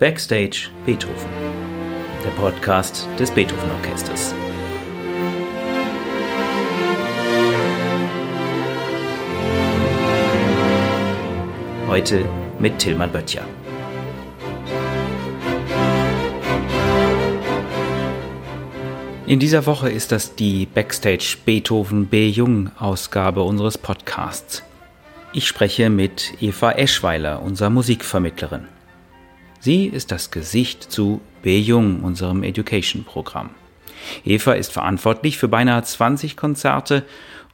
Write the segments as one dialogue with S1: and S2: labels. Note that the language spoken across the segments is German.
S1: Backstage Beethoven, der Podcast des Beethoven Orchesters. Heute mit Tilman Böttcher. In dieser Woche ist das die Backstage Beethoven B. Jung Ausgabe unseres Podcasts. Ich spreche mit Eva Eschweiler, unserer Musikvermittlerin. Sie ist das Gesicht zu B. Jung, unserem Education-Programm. Eva ist verantwortlich für beinahe 20 Konzerte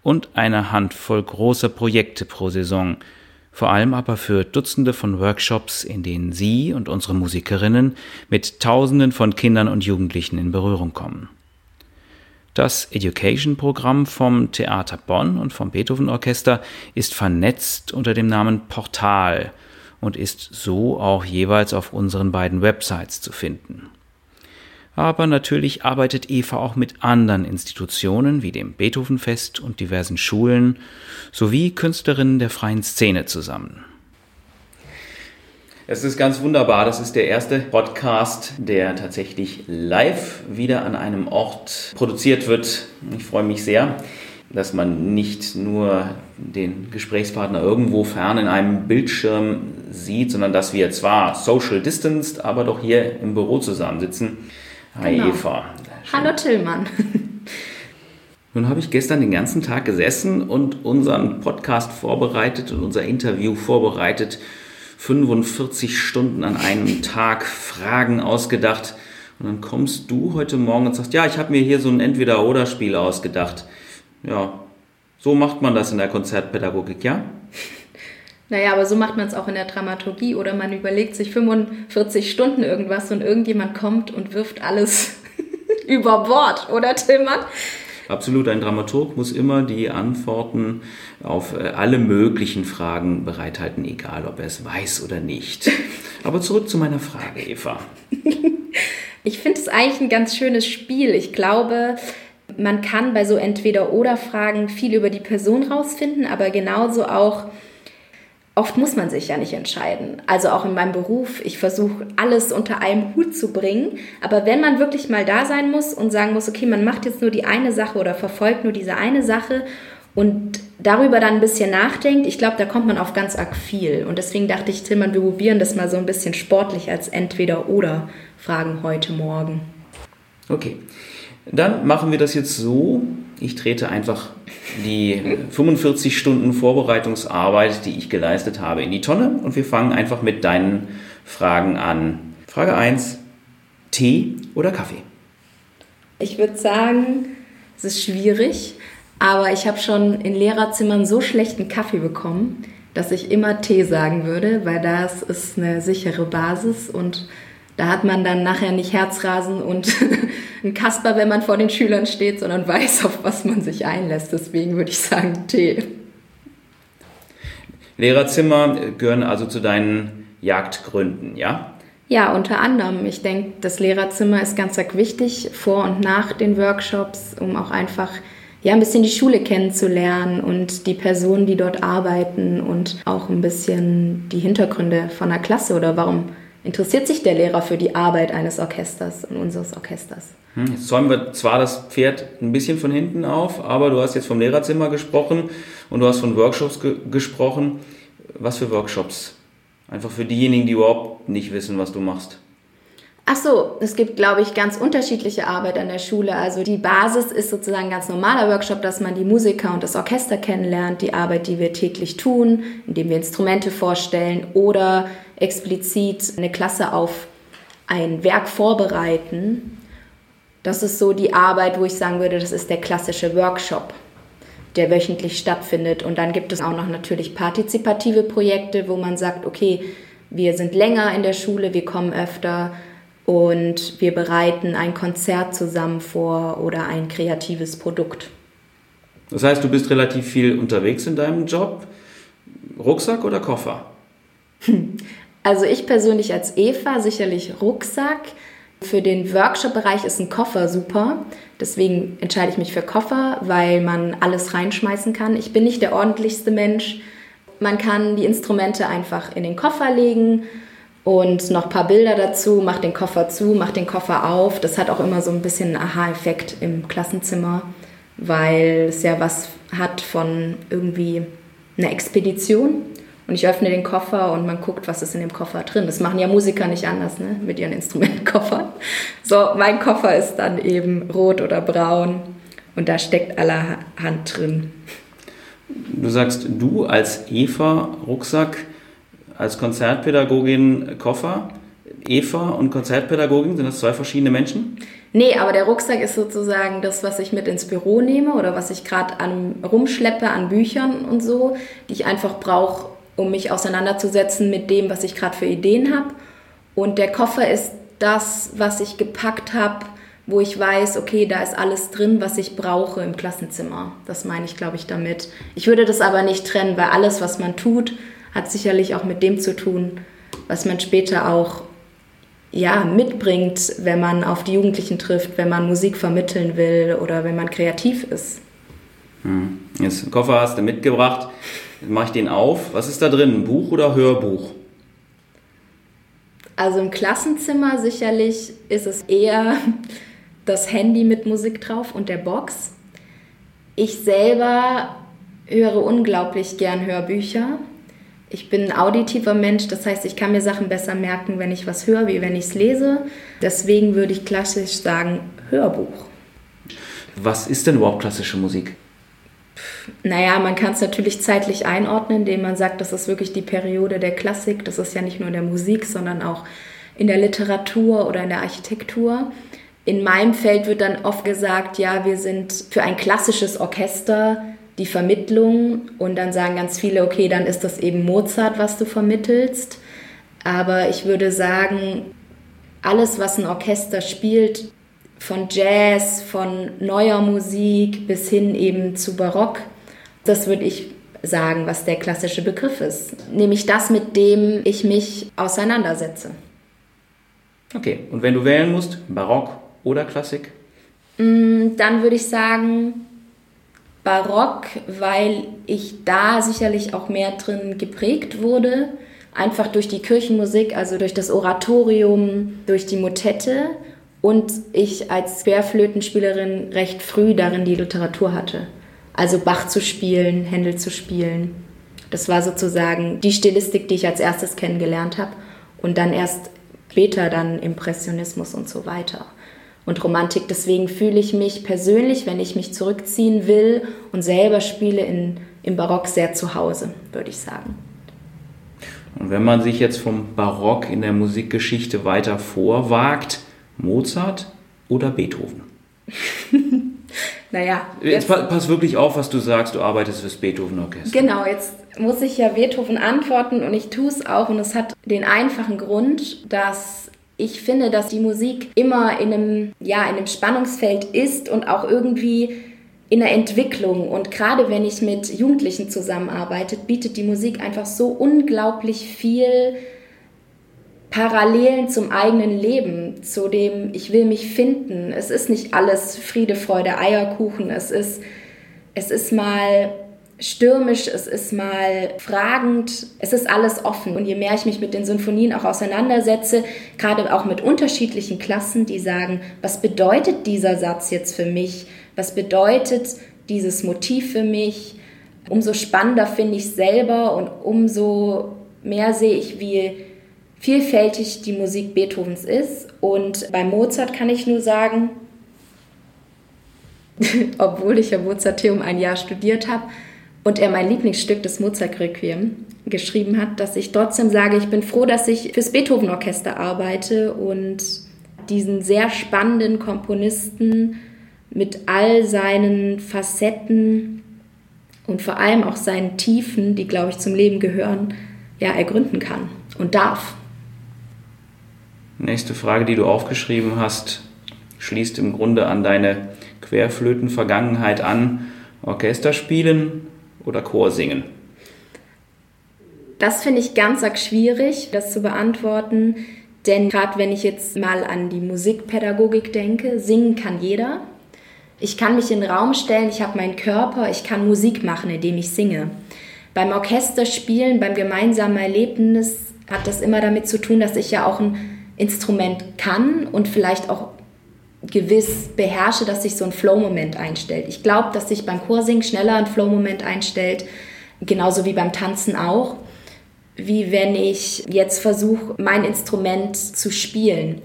S1: und eine Handvoll großer Projekte pro Saison, vor allem aber für Dutzende von Workshops, in denen sie und unsere Musikerinnen mit Tausenden von Kindern und Jugendlichen in Berührung kommen. Das Education-Programm vom Theater Bonn und vom Beethoven Orchester ist vernetzt unter dem Namen Portal und ist so auch jeweils auf unseren beiden Websites zu finden. Aber natürlich arbeitet Eva auch mit anderen Institutionen wie dem Beethovenfest und diversen Schulen sowie Künstlerinnen der freien Szene zusammen. Es ist ganz wunderbar. Das ist der erste Podcast, der tatsächlich live wieder an einem Ort produziert wird. Ich freue mich sehr, dass man nicht nur den Gesprächspartner irgendwo fern in einem Bildschirm sieht, sondern dass wir zwar social distanced, aber doch hier im Büro zusammensitzen.
S2: Hi genau. Eva. Hallo Tillmann.
S1: Nun habe ich gestern den ganzen Tag gesessen und unseren Podcast vorbereitet und unser Interview vorbereitet 45 Stunden an einem Tag Fragen ausgedacht. Und dann kommst du heute Morgen und sagst, ja, ich habe mir hier so ein Entweder-Oder-Spiel ausgedacht. Ja, so macht man das in der Konzertpädagogik, ja?
S2: Naja, aber so macht man es auch in der Dramaturgie oder man überlegt sich 45 Stunden irgendwas und irgendjemand kommt und wirft alles über Bord, oder Tillmann?
S1: Absolut, ein Dramaturg muss immer die Antworten auf äh, alle möglichen Fragen bereithalten, egal ob er es weiß oder nicht. Aber zurück zu meiner Frage, Eva.
S2: Ich finde es eigentlich ein ganz schönes Spiel. Ich glaube, man kann bei so Entweder-Oder-Fragen viel über die Person rausfinden, aber genauso auch oft muss man sich ja nicht entscheiden. Also auch in meinem Beruf, ich versuche alles unter einem Hut zu bringen. Aber wenn man wirklich mal da sein muss und sagen muss, okay, man macht jetzt nur die eine Sache oder verfolgt nur diese eine Sache und darüber dann ein bisschen nachdenkt, ich glaube, da kommt man auf ganz arg viel. Und deswegen dachte ich, Tillmann, wir probieren das mal so ein bisschen sportlich als Entweder-Oder-Fragen heute Morgen.
S1: Okay. Dann machen wir das jetzt so. Ich trete einfach die 45 Stunden Vorbereitungsarbeit, die ich geleistet habe, in die Tonne und wir fangen einfach mit deinen Fragen an. Frage 1. Tee oder Kaffee?
S2: Ich würde sagen, es ist schwierig, aber ich habe schon in Lehrerzimmern so schlechten Kaffee bekommen, dass ich immer Tee sagen würde, weil das ist eine sichere Basis und da hat man dann nachher nicht Herzrasen und ein Kasper, wenn man vor den Schülern steht, sondern weiß, auf was man sich einlässt. Deswegen würde ich sagen Tee.
S1: Lehrerzimmer gehören also zu deinen Jagdgründen, ja?
S2: Ja, unter anderem. Ich denke, das Lehrerzimmer ist ganz wichtig vor und nach den Workshops, um auch einfach ja, ein bisschen die Schule kennenzulernen und die Personen, die dort arbeiten und auch ein bisschen die Hintergründe von der Klasse oder warum interessiert sich der Lehrer für die Arbeit eines Orchesters und unseres Orchesters.
S1: Hm, jetzt zäumen wir zwar das Pferd ein bisschen von hinten auf, aber du hast jetzt vom Lehrerzimmer gesprochen und du hast von Workshops ge gesprochen. Was für Workshops? Einfach für diejenigen, die überhaupt nicht wissen, was du machst.
S2: Ach so, es gibt, glaube ich, ganz unterschiedliche Arbeit an der Schule. Also die Basis ist sozusagen ein ganz normaler Workshop, dass man die Musiker und das Orchester kennenlernt, die Arbeit, die wir täglich tun, indem wir Instrumente vorstellen oder explizit eine Klasse auf ein Werk vorbereiten. Das ist so die Arbeit, wo ich sagen würde, das ist der klassische Workshop, der wöchentlich stattfindet. Und dann gibt es auch noch natürlich partizipative Projekte, wo man sagt, okay, wir sind länger in der Schule, wir kommen öfter und wir bereiten ein Konzert zusammen vor oder ein kreatives Produkt.
S1: Das heißt, du bist relativ viel unterwegs in deinem Job. Rucksack oder Koffer?
S2: Also ich persönlich als Eva sicherlich Rucksack. Für den Workshop-Bereich ist ein Koffer super. Deswegen entscheide ich mich für Koffer, weil man alles reinschmeißen kann. Ich bin nicht der ordentlichste Mensch. Man kann die Instrumente einfach in den Koffer legen und noch ein paar Bilder dazu, mach den Koffer zu, mach den Koffer auf. Das hat auch immer so ein bisschen einen Aha-Effekt im Klassenzimmer, weil es ja was hat von irgendwie einer Expedition. Und ich öffne den Koffer und man guckt, was ist in dem Koffer drin. Das machen ja Musiker nicht anders, ne? Mit ihren Instrumentenkoffern. So, mein Koffer ist dann eben rot oder braun und da steckt allerhand drin.
S1: Du sagst, du als Eva Rucksack, als Konzertpädagogin Koffer. Eva und Konzertpädagogin, sind das zwei verschiedene Menschen?
S2: Nee, aber der Rucksack ist sozusagen das, was ich mit ins Büro nehme oder was ich gerade rumschleppe an Büchern und so, die ich einfach brauche, um mich auseinanderzusetzen mit dem, was ich gerade für Ideen habe. Und der Koffer ist das, was ich gepackt habe, wo ich weiß, okay, da ist alles drin, was ich brauche im Klassenzimmer. Das meine ich, glaube ich, damit. Ich würde das aber nicht trennen, weil alles, was man tut, hat sicherlich auch mit dem zu tun, was man später auch ja, mitbringt, wenn man auf die Jugendlichen trifft, wenn man Musik vermitteln will oder wenn man kreativ ist.
S1: Hm. Jetzt Koffer hast du mitgebracht. Jetzt mache ich den auf. Was ist da drin? Ein Buch oder Hörbuch?
S2: Also im Klassenzimmer sicherlich ist es eher das Handy mit Musik drauf und der Box. Ich selber höre unglaublich gern Hörbücher. Ich bin ein auditiver Mensch, das heißt, ich kann mir Sachen besser merken, wenn ich was höre, wie wenn ich es lese. Deswegen würde ich klassisch sagen Hörbuch.
S1: Was ist denn überhaupt klassische Musik?
S2: Naja, man kann es natürlich zeitlich einordnen, indem man sagt, das ist wirklich die Periode der Klassik. Das ist ja nicht nur in der Musik, sondern auch in der Literatur oder in der Architektur. In meinem Feld wird dann oft gesagt, ja, wir sind für ein klassisches Orchester die Vermittlung und dann sagen ganz viele, okay, dann ist das eben Mozart, was du vermittelst. Aber ich würde sagen, alles, was ein Orchester spielt, von Jazz, von neuer Musik bis hin eben zu Barock, das würde ich sagen, was der klassische Begriff ist. Nämlich das, mit dem ich mich auseinandersetze.
S1: Okay, und wenn du wählen musst, Barock oder Klassik?
S2: Mm, dann würde ich sagen Barock, weil ich da sicherlich auch mehr drin geprägt wurde. Einfach durch die Kirchenmusik, also durch das Oratorium, durch die Motette und ich als Querflötenspielerin recht früh darin die Literatur hatte. Also Bach zu spielen, Händel zu spielen. Das war sozusagen die Stilistik, die ich als erstes kennengelernt habe und dann erst später dann Impressionismus und so weiter und Romantik. Deswegen fühle ich mich persönlich, wenn ich mich zurückziehen will und selber spiele, in, im Barock sehr zu Hause, würde ich sagen.
S1: Und wenn man sich jetzt vom Barock in der Musikgeschichte weiter vorwagt, Mozart oder Beethoven?
S2: naja.
S1: Jetzt, jetzt pass wirklich auf, was du sagst, du arbeitest fürs Beethoven-Orchester.
S2: Genau, jetzt muss ich ja Beethoven antworten und ich tue es auch und es hat den einfachen Grund, dass ich finde, dass die Musik immer in einem, ja, in einem Spannungsfeld ist und auch irgendwie in der Entwicklung. Und gerade wenn ich mit Jugendlichen zusammenarbeite, bietet die Musik einfach so unglaublich viel Parallelen zum eigenen Leben, zu dem ich will mich finden. Es ist nicht alles Friede, Freude, Eierkuchen. Es ist, es ist mal stürmisch, es ist mal fragend, es ist alles offen. Und je mehr ich mich mit den Sinfonien auch auseinandersetze, gerade auch mit unterschiedlichen Klassen, die sagen, was bedeutet dieser Satz jetzt für mich? Was bedeutet dieses Motiv für mich? Umso spannender finde ich es selber und umso mehr sehe ich, wie vielfältig die Musik Beethovens ist. Und bei Mozart kann ich nur sagen, obwohl ich ja Mozarteum ein Jahr studiert habe, und er mein Lieblingsstück des Mozart-Requiem geschrieben hat, dass ich trotzdem sage, ich bin froh, dass ich fürs Beethoven-Orchester arbeite und diesen sehr spannenden Komponisten mit all seinen Facetten und vor allem auch seinen Tiefen, die, glaube ich, zum Leben gehören, ja, ergründen kann und darf.
S1: Nächste Frage, die du aufgeschrieben hast, schließt im Grunde an deine Querflöten-Vergangenheit an. Orchester spielen oder Chor singen?
S2: Das finde ich ganz arg schwierig, das zu beantworten. Denn gerade wenn ich jetzt mal an die Musikpädagogik denke, singen kann jeder. Ich kann mich in den Raum stellen, ich habe meinen Körper, ich kann Musik machen, indem ich singe. Beim Orchesterspielen, beim gemeinsamen Erlebnis hat das immer damit zu tun, dass ich ja auch ein Instrument kann und vielleicht auch gewiss beherrsche, dass sich so ein Flow-Moment einstellt. Ich glaube, dass sich beim Chorsingen schneller ein Flow-Moment einstellt, genauso wie beim Tanzen auch, wie wenn ich jetzt versuche, mein Instrument zu spielen.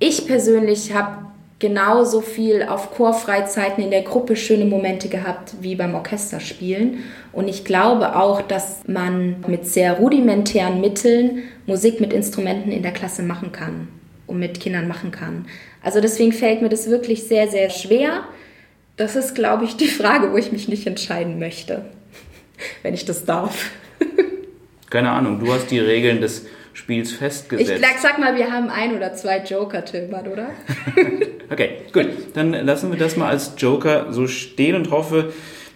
S2: Ich persönlich habe genauso viel auf Chorfreizeiten in der Gruppe schöne Momente gehabt wie beim Orchesterspielen. Und ich glaube auch, dass man mit sehr rudimentären Mitteln Musik mit Instrumenten in der Klasse machen kann und mit Kindern machen kann. Also deswegen fällt mir das wirklich sehr, sehr schwer. Das ist, glaube ich, die Frage, wo ich mich nicht entscheiden möchte, wenn ich das darf.
S1: Keine Ahnung, du hast die Regeln des Spiels festgesetzt.
S2: Ich sag mal, wir haben ein oder zwei Joker, Tilman, oder?
S1: okay, gut. Dann lassen wir das mal als Joker so stehen und hoffe,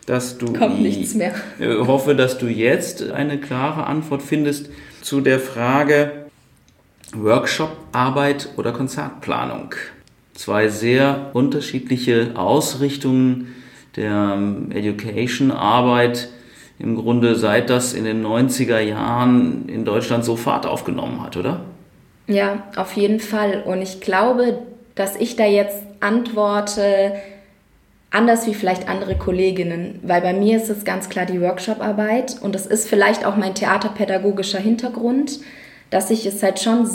S1: dass du
S2: Kommt nichts mehr.
S1: Äh, hoffe, dass du jetzt eine klare Antwort findest zu der Frage Workshop-Arbeit oder Konzertplanung. Zwei sehr unterschiedliche Ausrichtungen der ähm, Education-Arbeit im Grunde seit das in den 90er Jahren in Deutschland so Fahrt aufgenommen hat, oder?
S2: Ja, auf jeden Fall. Und ich glaube, dass ich da jetzt antworte anders wie vielleicht andere Kolleginnen, weil bei mir ist es ganz klar die Workshop-Arbeit und das ist vielleicht auch mein theaterpädagogischer Hintergrund, dass ich es halt schon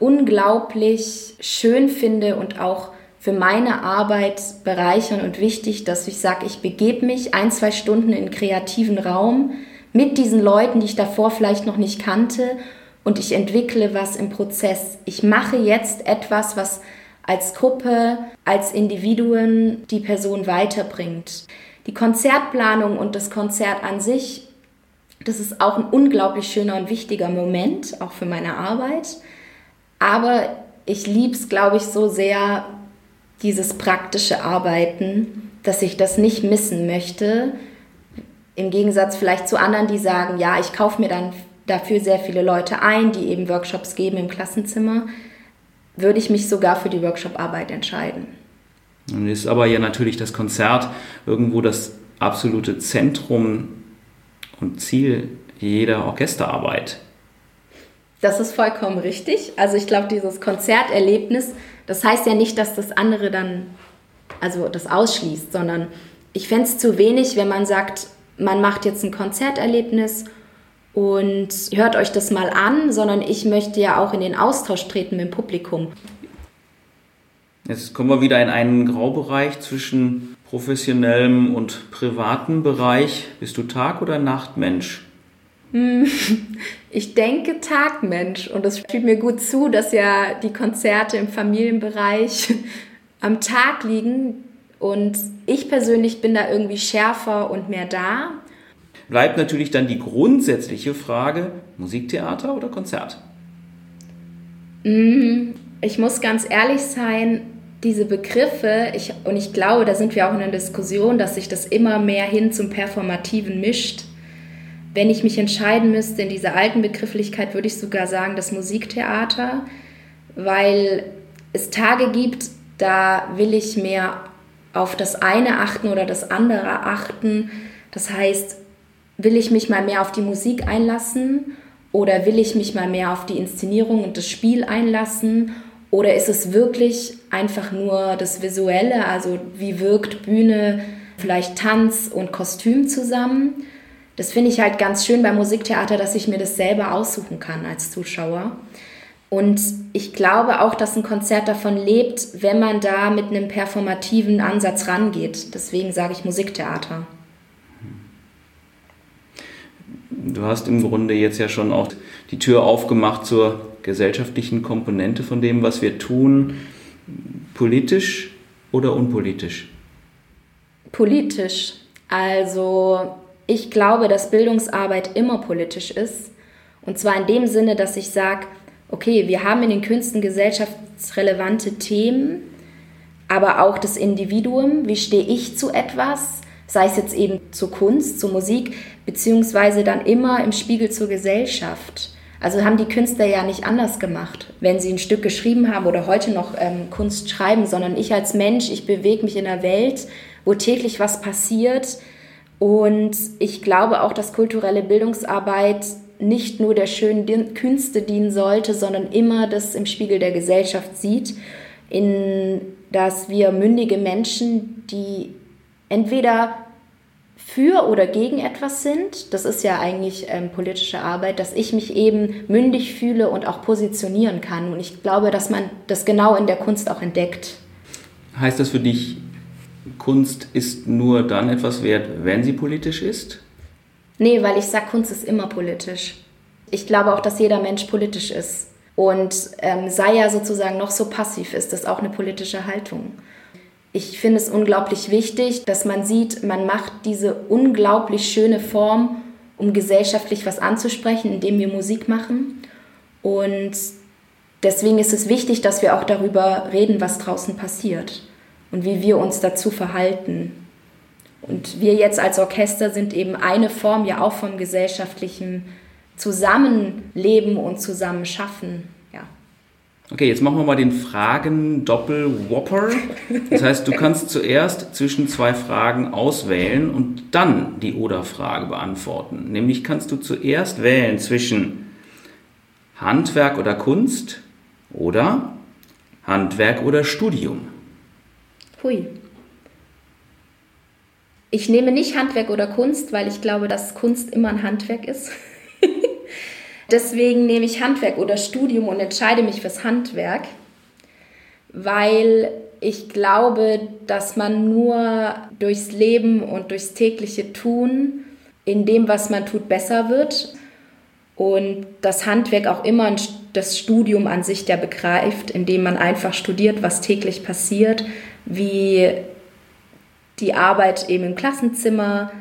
S2: unglaublich schön finde und auch für meine Arbeit bereichern und wichtig, dass ich sage, ich begebe mich ein, zwei Stunden in kreativen Raum mit diesen Leuten, die ich davor vielleicht noch nicht kannte und ich entwickle was im Prozess. Ich mache jetzt etwas, was als Gruppe, als Individuen die Person weiterbringt. Die Konzertplanung und das Konzert an sich, das ist auch ein unglaublich schöner und wichtiger Moment, auch für meine Arbeit. Aber ich liebe es, glaube ich, so sehr, dieses praktische Arbeiten, dass ich das nicht missen möchte. Im Gegensatz vielleicht zu anderen, die sagen, ja, ich kaufe mir dann dafür sehr viele Leute ein, die eben Workshops geben im Klassenzimmer, würde ich mich sogar für die Workshop-Arbeit entscheiden.
S1: Nun ist aber ja natürlich das Konzert irgendwo das absolute Zentrum und Ziel jeder Orchesterarbeit.
S2: Das ist vollkommen richtig. Also ich glaube, dieses Konzerterlebnis das heißt ja nicht, dass das andere dann, also das ausschließt, sondern ich fände es zu wenig, wenn man sagt, man macht jetzt ein Konzerterlebnis und hört euch das mal an, sondern ich möchte ja auch in den Austausch treten mit dem Publikum.
S1: Jetzt kommen wir wieder in einen Graubereich zwischen professionellem und privatem Bereich. Bist du Tag- oder Nachtmensch?
S2: Ich denke Tagmensch und es spielt mir gut zu, dass ja die Konzerte im Familienbereich am Tag liegen und ich persönlich bin da irgendwie schärfer und mehr da.
S1: Bleibt natürlich dann die grundsätzliche Frage, Musiktheater oder Konzert?
S2: Mm, ich muss ganz ehrlich sein, diese Begriffe, ich, und ich glaube, da sind wir auch in einer Diskussion, dass sich das immer mehr hin zum Performativen mischt wenn ich mich entscheiden müsste in dieser alten Begrifflichkeit, würde ich sogar sagen, das Musiktheater, weil es Tage gibt, da will ich mehr auf das eine achten oder das andere achten. Das heißt, will ich mich mal mehr auf die Musik einlassen oder will ich mich mal mehr auf die Inszenierung und das Spiel einlassen? Oder ist es wirklich einfach nur das Visuelle, also wie wirkt Bühne, vielleicht Tanz und Kostüm zusammen? Das finde ich halt ganz schön beim Musiktheater, dass ich mir das selber aussuchen kann als Zuschauer. Und ich glaube auch, dass ein Konzert davon lebt, wenn man da mit einem performativen Ansatz rangeht. Deswegen sage ich Musiktheater.
S1: Du hast im Grunde jetzt ja schon auch die Tür aufgemacht zur gesellschaftlichen Komponente von dem, was wir tun. Politisch oder unpolitisch?
S2: Politisch. Also ich glaube, dass Bildungsarbeit immer politisch ist. Und zwar in dem Sinne, dass ich sage, okay, wir haben in den Künsten gesellschaftsrelevante Themen, aber auch das Individuum, wie stehe ich zu etwas, sei es jetzt eben zur Kunst, zur Musik, beziehungsweise dann immer im Spiegel zur Gesellschaft. Also haben die Künstler ja nicht anders gemacht, wenn sie ein Stück geschrieben haben oder heute noch ähm, Kunst schreiben, sondern ich als Mensch, ich bewege mich in einer Welt, wo täglich was passiert, und ich glaube auch, dass kulturelle Bildungsarbeit nicht nur der schönen Künste dienen sollte, sondern immer das im Spiegel der Gesellschaft sieht, in dass wir mündige Menschen, die entweder für oder gegen etwas sind, das ist ja eigentlich ähm, politische Arbeit, dass ich mich eben mündig fühle und auch positionieren kann. Und ich glaube, dass man das genau in der Kunst auch entdeckt.
S1: Heißt das für dich, Kunst ist nur dann etwas wert, wenn sie politisch ist?
S2: Nee, weil ich sage, Kunst ist immer politisch. Ich glaube auch, dass jeder Mensch politisch ist. Und ähm, sei er sozusagen noch so passiv ist, das auch eine politische Haltung. Ich finde es unglaublich wichtig, dass man sieht, man macht diese unglaublich schöne Form, um gesellschaftlich was anzusprechen, indem wir Musik machen. Und deswegen ist es wichtig, dass wir auch darüber reden, was draußen passiert und wie wir uns dazu verhalten. Und wir jetzt als Orchester sind eben eine Form ja auch vom gesellschaftlichen Zusammenleben und Zusammenschaffen.
S1: Okay, jetzt machen wir mal den Fragen-Doppel-Whopper. Das heißt, du kannst zuerst zwischen zwei Fragen auswählen und dann die Oder-Frage beantworten. Nämlich kannst du zuerst wählen zwischen Handwerk oder Kunst oder Handwerk oder Studium.
S2: Hui. Ich nehme nicht Handwerk oder Kunst, weil ich glaube, dass Kunst immer ein Handwerk ist. Deswegen nehme ich Handwerk oder Studium und entscheide mich fürs Handwerk, weil ich glaube, dass man nur durchs Leben und durchs tägliche Tun in dem, was man tut, besser wird und das Handwerk auch immer das Studium an sich der begreift, indem man einfach studiert, was täglich passiert, wie die Arbeit eben im Klassenzimmer,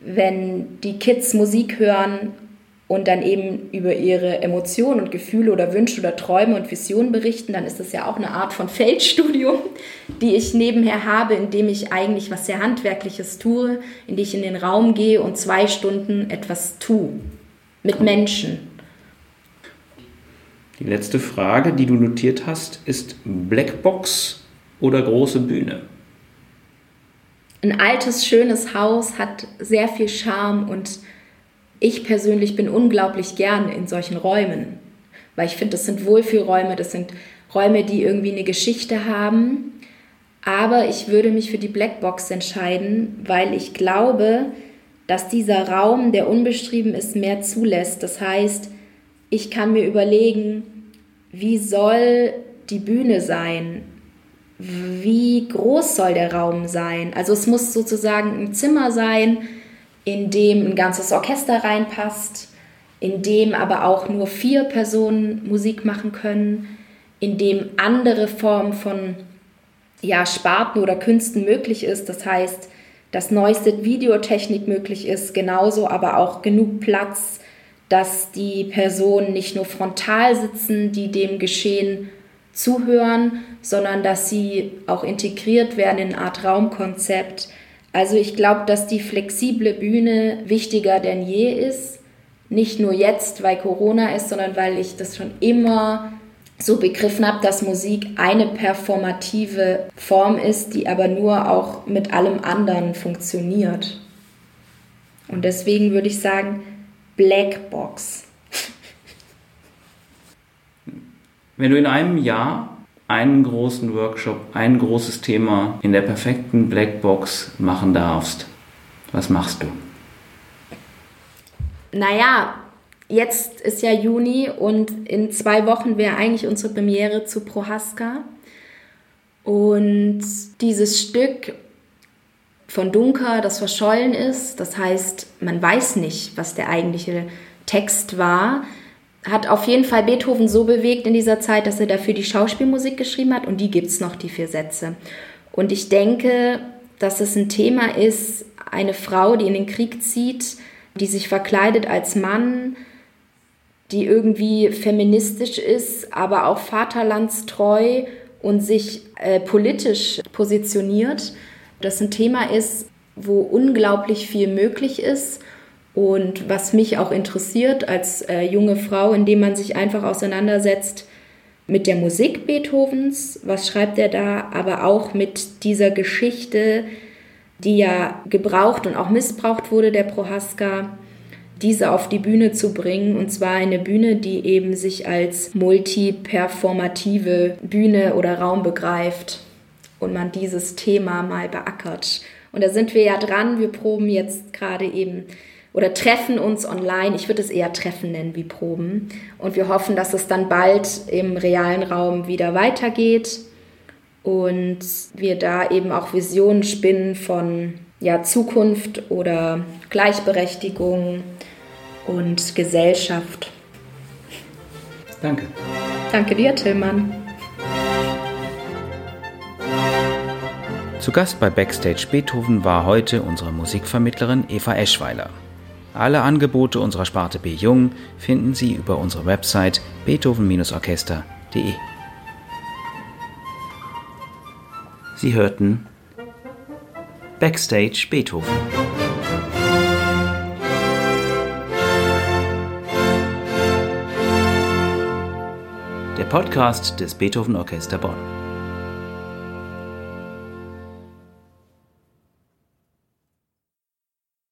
S2: wenn die Kids Musik hören und dann eben über ihre Emotionen und Gefühle oder Wünsche oder Träume und Visionen berichten, dann ist das ja auch eine Art von Feldstudium, die ich nebenher habe, indem ich eigentlich was sehr Handwerkliches tue, indem ich in den Raum gehe und zwei Stunden etwas tue mit Menschen.
S1: Die letzte Frage, die du notiert hast, ist Blackbox oder große Bühne?
S2: ein altes, schönes Haus hat sehr viel Charme und ich persönlich bin unglaublich gern in solchen Räumen, weil ich finde, das sind Wohlfühlräume, das sind Räume, die irgendwie eine Geschichte haben. Aber ich würde mich für die Blackbox entscheiden, weil ich glaube, dass dieser Raum, der unbeschrieben ist, mehr zulässt. Das heißt, ich kann mir überlegen, wie soll die Bühne sein? wie groß soll der Raum sein? Also es muss sozusagen ein Zimmer sein, in dem ein ganzes Orchester reinpasst, in dem aber auch nur vier Personen Musik machen können, in dem andere Formen von ja, Sparten oder Künsten möglich ist. Das heißt, dass neueste Videotechnik möglich ist, genauso aber auch genug Platz, dass die Personen nicht nur frontal sitzen, die dem Geschehen zuhören, sondern dass sie auch integriert werden in eine Art Raumkonzept. Also ich glaube, dass die flexible Bühne wichtiger denn je ist. Nicht nur jetzt, weil Corona ist, sondern weil ich das schon immer so begriffen habe, dass Musik eine performative Form ist, die aber nur auch mit allem anderen funktioniert. Und deswegen würde ich sagen, Blackbox.
S1: Wenn du in einem Jahr einen großen Workshop, ein großes Thema in der perfekten Blackbox machen darfst, was machst du?
S2: Naja, jetzt ist ja Juni und in zwei Wochen wäre eigentlich unsere Premiere zu Prohaska. Und dieses Stück von Dunker, das verschollen ist, das heißt, man weiß nicht, was der eigentliche Text war, hat auf jeden Fall Beethoven so bewegt in dieser Zeit, dass er dafür die Schauspielmusik geschrieben hat und die gibt es noch, die vier Sätze. Und ich denke, dass es ein Thema ist, eine Frau, die in den Krieg zieht, die sich verkleidet als Mann, die irgendwie feministisch ist, aber auch vaterlandstreu und sich äh, politisch positioniert. Das ein Thema ist, wo unglaublich viel möglich ist und was mich auch interessiert als äh, junge Frau, indem man sich einfach auseinandersetzt mit der Musik Beethovens, was schreibt er da, aber auch mit dieser Geschichte, die ja gebraucht und auch missbraucht wurde, der Prohaska, diese auf die Bühne zu bringen. Und zwar eine Bühne, die eben sich als multiperformative Bühne oder Raum begreift und man dieses Thema mal beackert. Und da sind wir ja dran. Wir proben jetzt gerade eben oder treffen uns online. Ich würde es eher Treffen nennen wie Proben. Und wir hoffen, dass es dann bald im realen Raum wieder weitergeht und wir da eben auch Visionen spinnen von ja, Zukunft oder Gleichberechtigung und Gesellschaft.
S1: Danke.
S2: Danke dir, Tillmann.
S1: Zu Gast bei Backstage Beethoven war heute unsere Musikvermittlerin Eva Eschweiler. Alle Angebote unserer Sparte B Jung finden Sie über unsere Website beethoven-orchester.de. Sie hörten Backstage Beethoven. Der Podcast des Beethoven Orchester Bonn.